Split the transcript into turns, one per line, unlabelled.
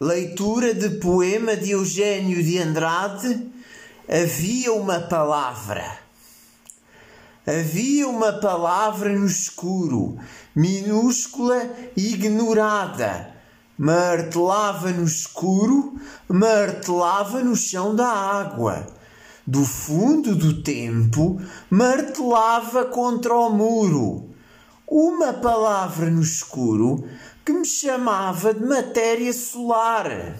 Leitura de poema de Eugênio de Andrade. Havia uma palavra. Havia uma palavra no escuro, minúscula e ignorada. Martelava no escuro, martelava no chão da água. Do fundo do tempo, martelava contra o muro. Uma palavra no escuro que me chamava de matéria solar.